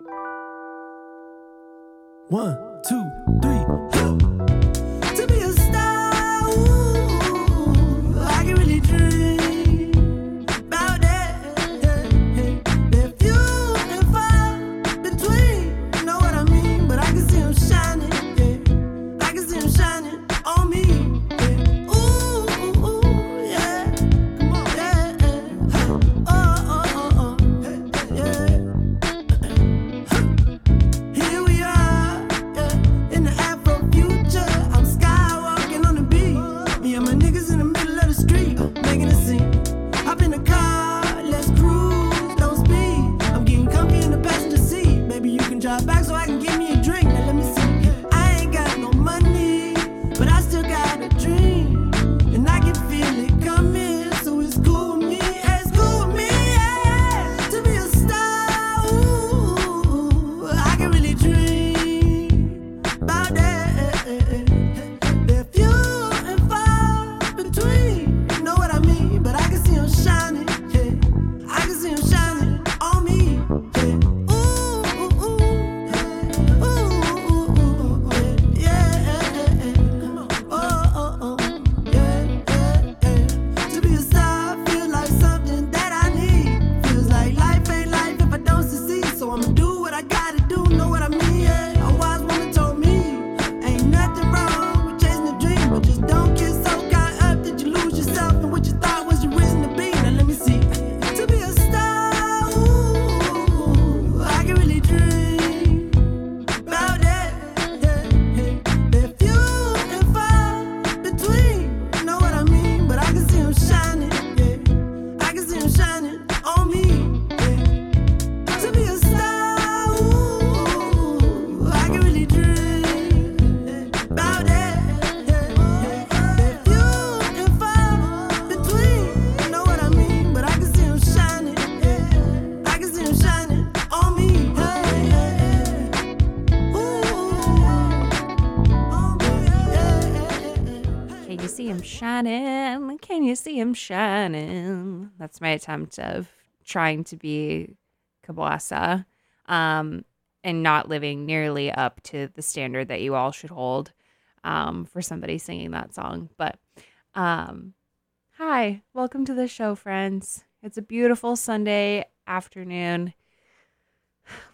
in the Afro you see him shining? That's my attempt of trying to be Kabwasa um, and not living nearly up to the standard that you all should hold um, for somebody singing that song. But um, hi, welcome to the show, friends. It's a beautiful Sunday afternoon.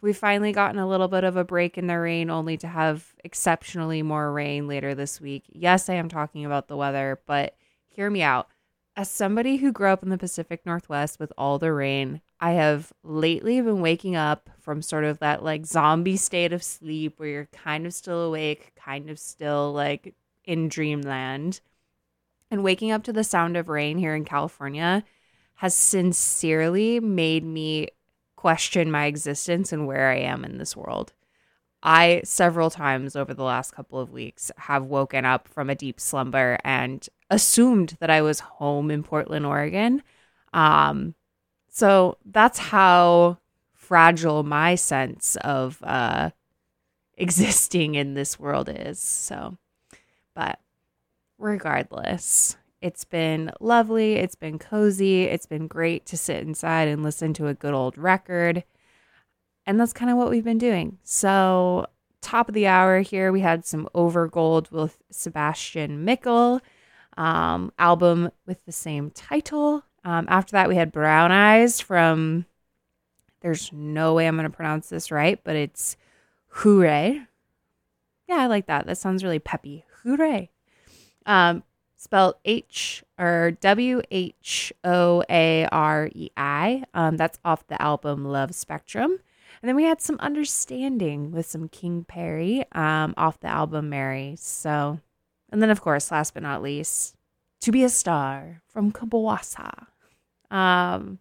We've finally gotten a little bit of a break in the rain, only to have exceptionally more rain later this week. Yes, I am talking about the weather, but hear me out. As somebody who grew up in the Pacific Northwest with all the rain, I have lately been waking up from sort of that like zombie state of sleep where you're kind of still awake, kind of still like in dreamland. And waking up to the sound of rain here in California has sincerely made me question my existence and where I am in this world. I several times over the last couple of weeks have woken up from a deep slumber and assumed that I was home in Portland, Oregon. Um, so that's how fragile my sense of uh, existing in this world is. So, but regardless, it's been lovely. It's been cozy. It's been great to sit inside and listen to a good old record. And that's kind of what we've been doing. So, top of the hour here, we had some Overgold with Sebastian Mikael, um, album with the same title. Um, after that, we had Brown Eyes from, there's no way I'm going to pronounce this right, but it's Hooray. Yeah, I like that. That sounds really peppy. Hooray. Um, spelled H or W H O A R E I. Um, that's off the album Love Spectrum. And then we had some understanding with some King Pari um, off the album Mary. So, and then of course, last but not least, To Be a Star from Kabwasa. Um,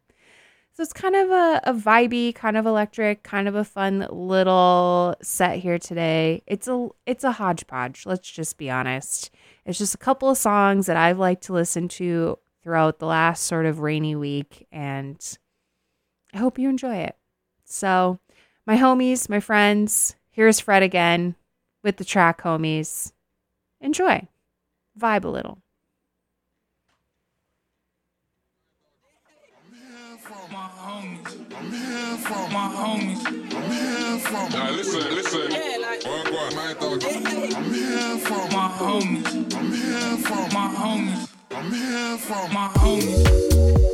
so it's kind of a, a vibey, kind of electric, kind of a fun little set here today. It's a it's a hodgepodge. Let's just be honest. It's just a couple of songs that I've liked to listen to throughout the last sort of rainy week, and I hope you enjoy it. So, my homies, my friends, here's Fred again with the track Homies. Enjoy, vibe a little. I'm here for my homies. I'm here for my listen, listen. Yeah, like, one, one, my dog. I'm here for my homies. I'm here for my homies. I'm here for my homies.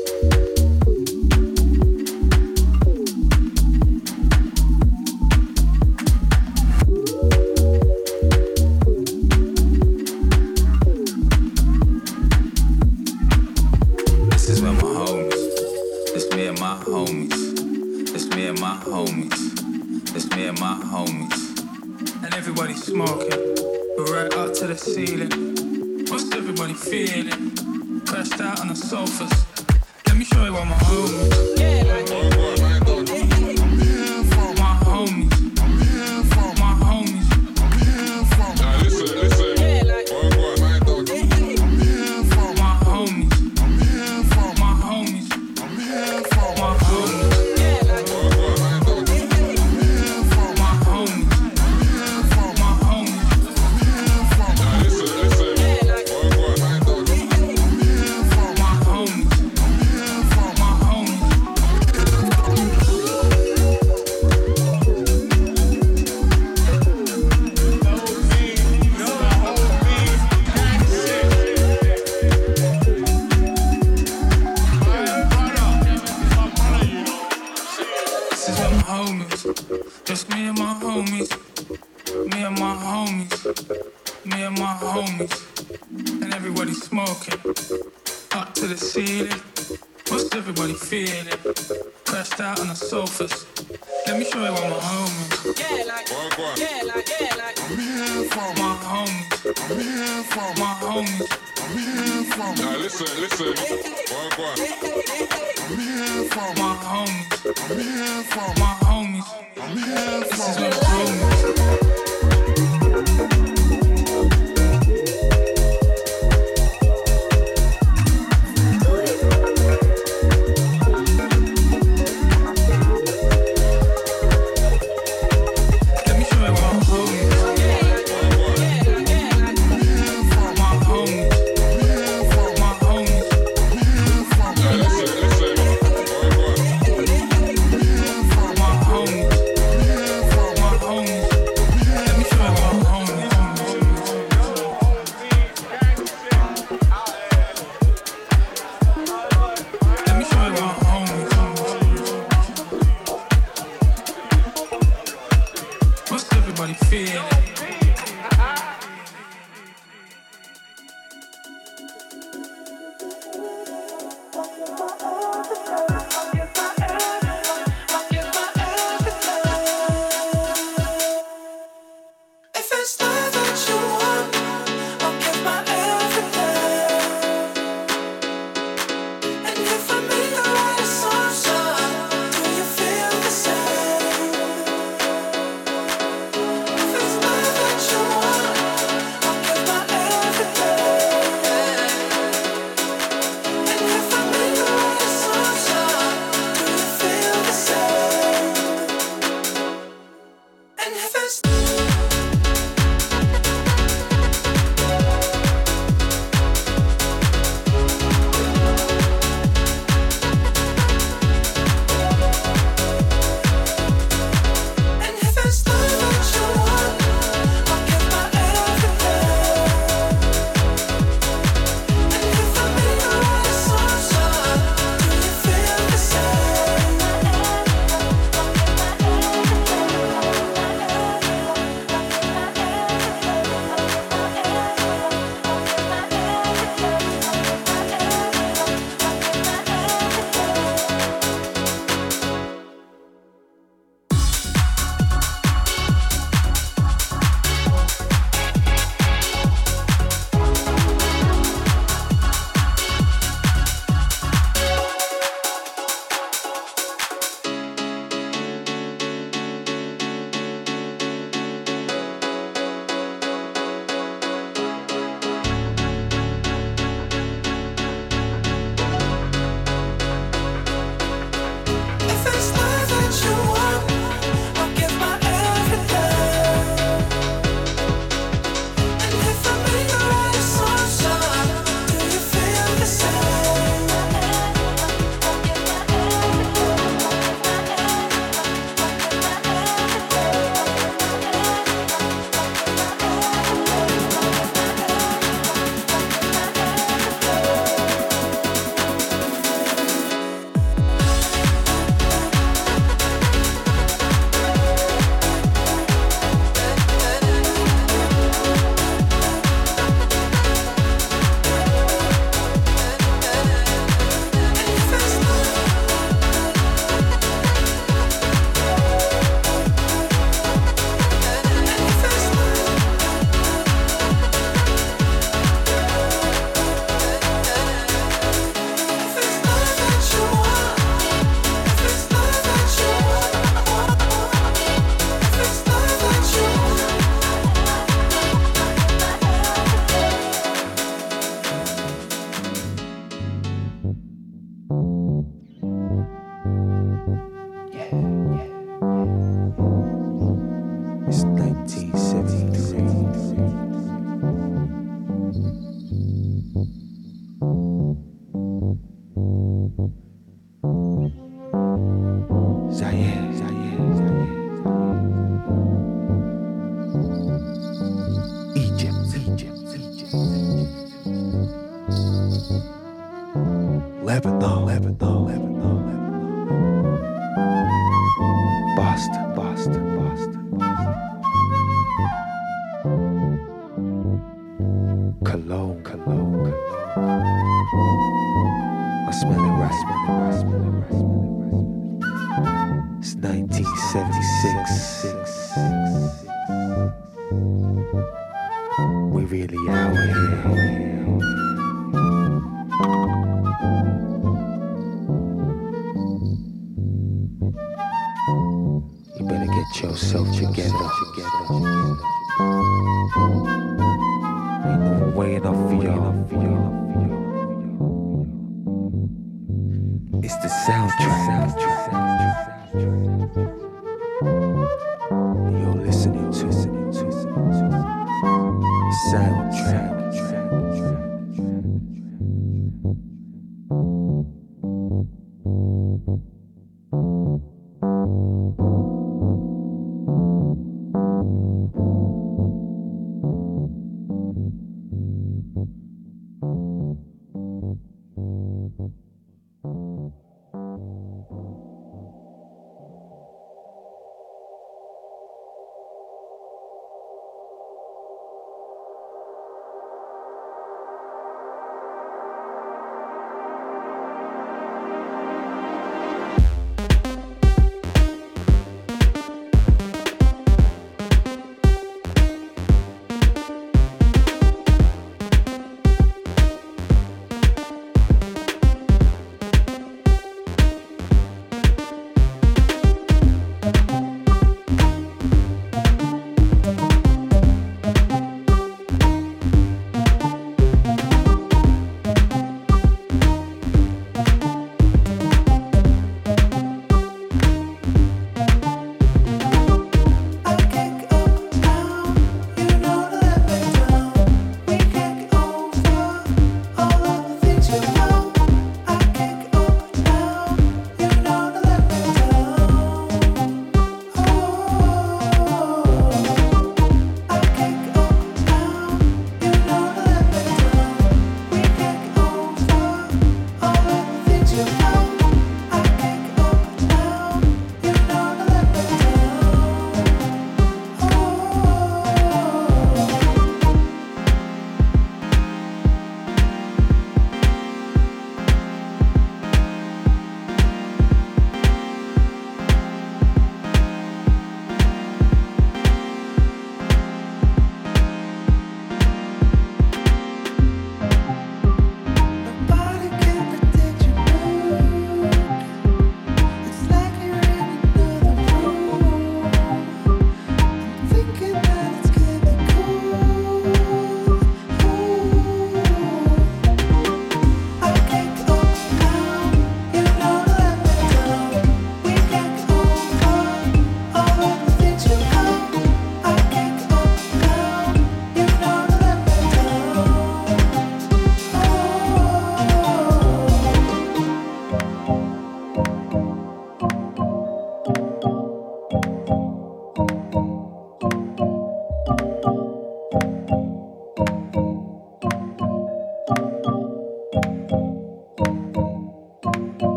Homies. It's me and my homies. And everybody smoking. We're right up to the ceiling. What's everybody feeling? Crashed out on the sofas. Let me show you what my homies. Yeah, like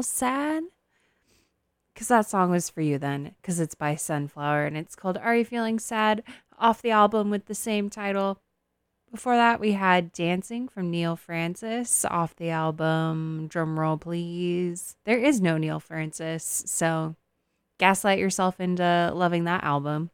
Little Sad? Because that song was for you then, because it's by sunflwr and it's called Are You Feeling Sad off the album with the same title. Before that, we had Dancing from Neil Frances off the album Drumroll Please. There is no Neil Frances, so gaslight yourself into loving that album.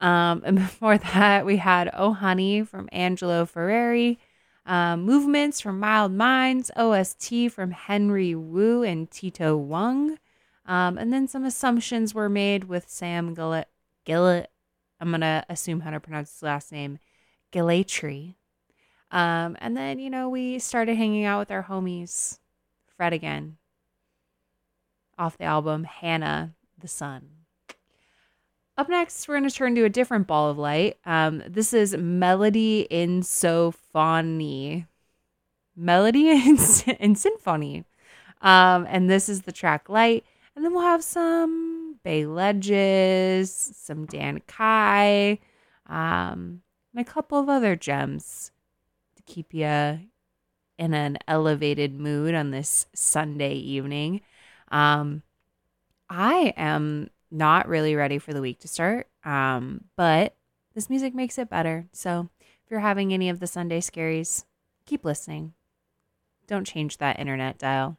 Um, and before that, we had Oh Honey from Angelo Ferreri um, movements from Mild Minds, OST from Henry Wu and Tito Wung. Um, and then some assumptions were made with Sam Gillett. Gillett I'm going to assume how to pronounce his last name, Gellaitry. Um, and then, you know, we started hanging out with our homies, Fred again, off the album Hannah the Sun. Up next, we're going to turn to a different ball of light. Um, this is Melody in Symphony. Melody in, in Symphony. Um, and this is the track Light. And then we'll have some Bay Ledges, some Dan Kai, um, and a couple of other gems to keep you in an elevated mood on this Sunday evening. Um, I am not really ready for the week to start. Um, but this music makes it better. So if you're having any of the Sunday scaries, keep listening. Don't change that internet dial.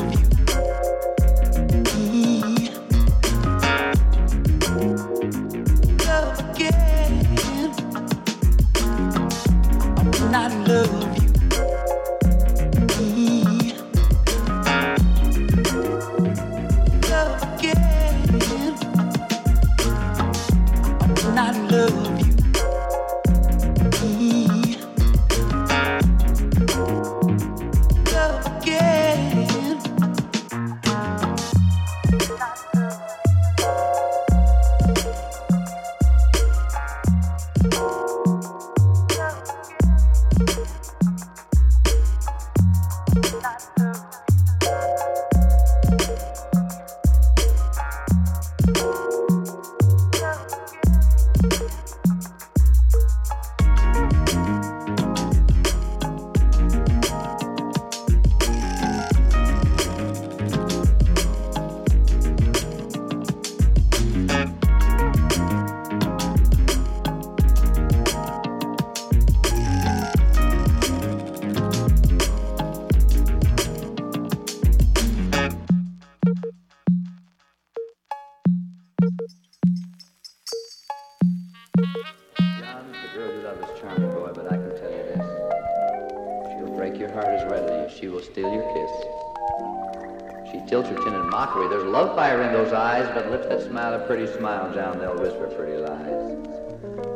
miles down, they'll whisper pretty lies.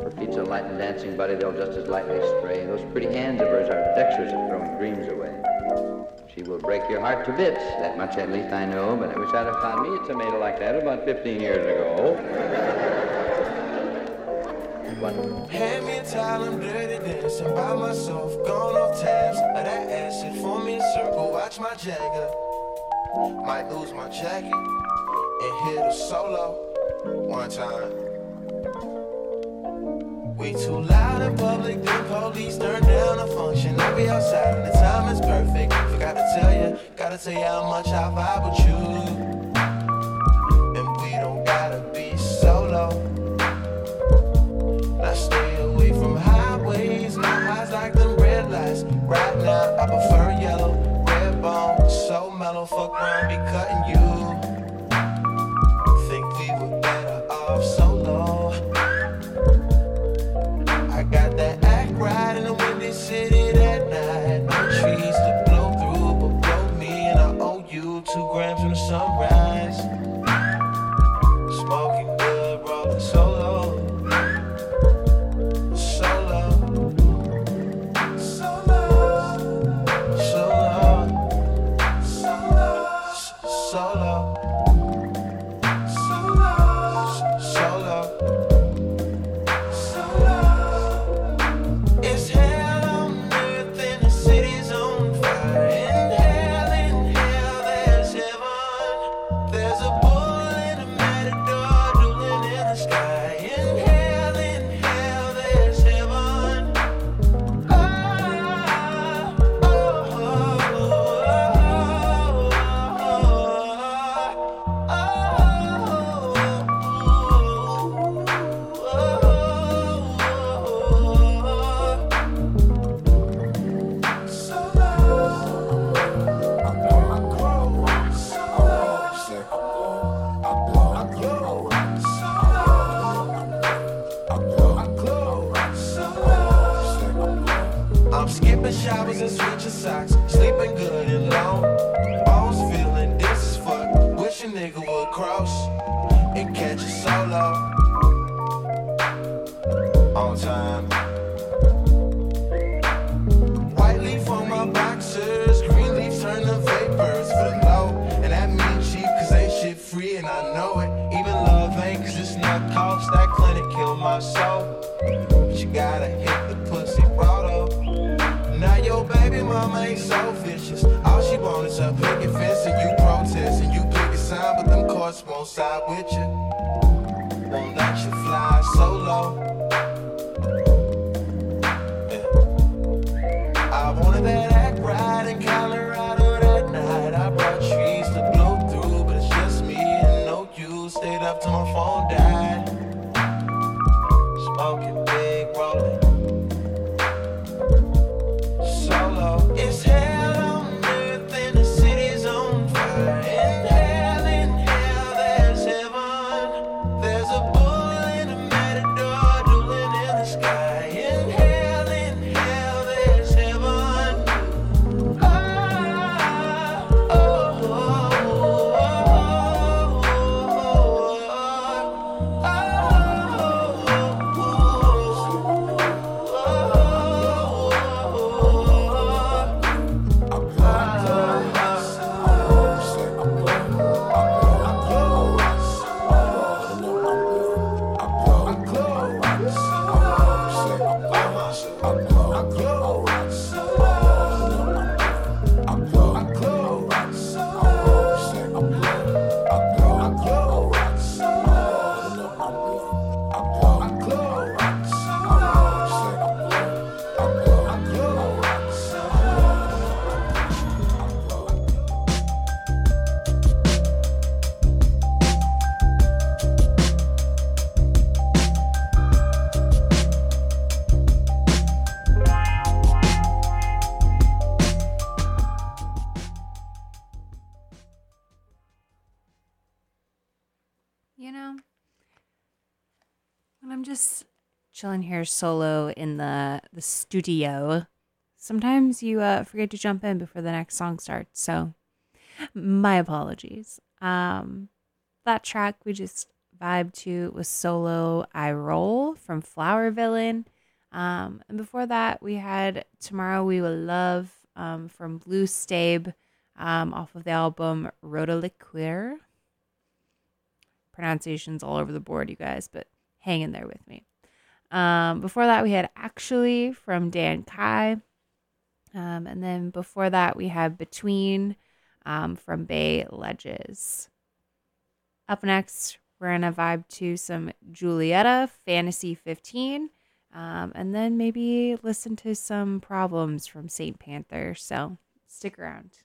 Her feet's a light and dancing buddy, they'll just as lightly stray. Those pretty hands of hers are dexterous at throwing dreams away. She will break your heart to bits, that much at least I know, but I wish I'd have found me a tomato like that about 15 years ago. Hand me a towel, I'm dirty dancing by myself, gone off tabs. That acid for me circle, watch my jagger. Might lose my jacket and hit a solo. One time. We too loud in public, The police turn down a function. I be outside and the time is perfect. Forgot to tell you, gotta tell you how much I vibe with you. Solo in the the studio, sometimes you uh, forget to jump in before the next song starts. So, my apologies. Um, that track we just vibed to was solo I Roll from Flower Villain. Um, and before that, we had Tomorrow We Will Love um, from Blue Stabe um, off of the album Rotoliqueur. Pronunciations all over the board, you guys, but hang in there with me. Um, before that, we had Actually from Dan Kai. Um, and then before that, we had Between um, from Bay Ledges. Up next, we're going to vibe to some Julietta, Fantasy 15. Um, and then maybe listen to some problems from St. Panther. So stick around.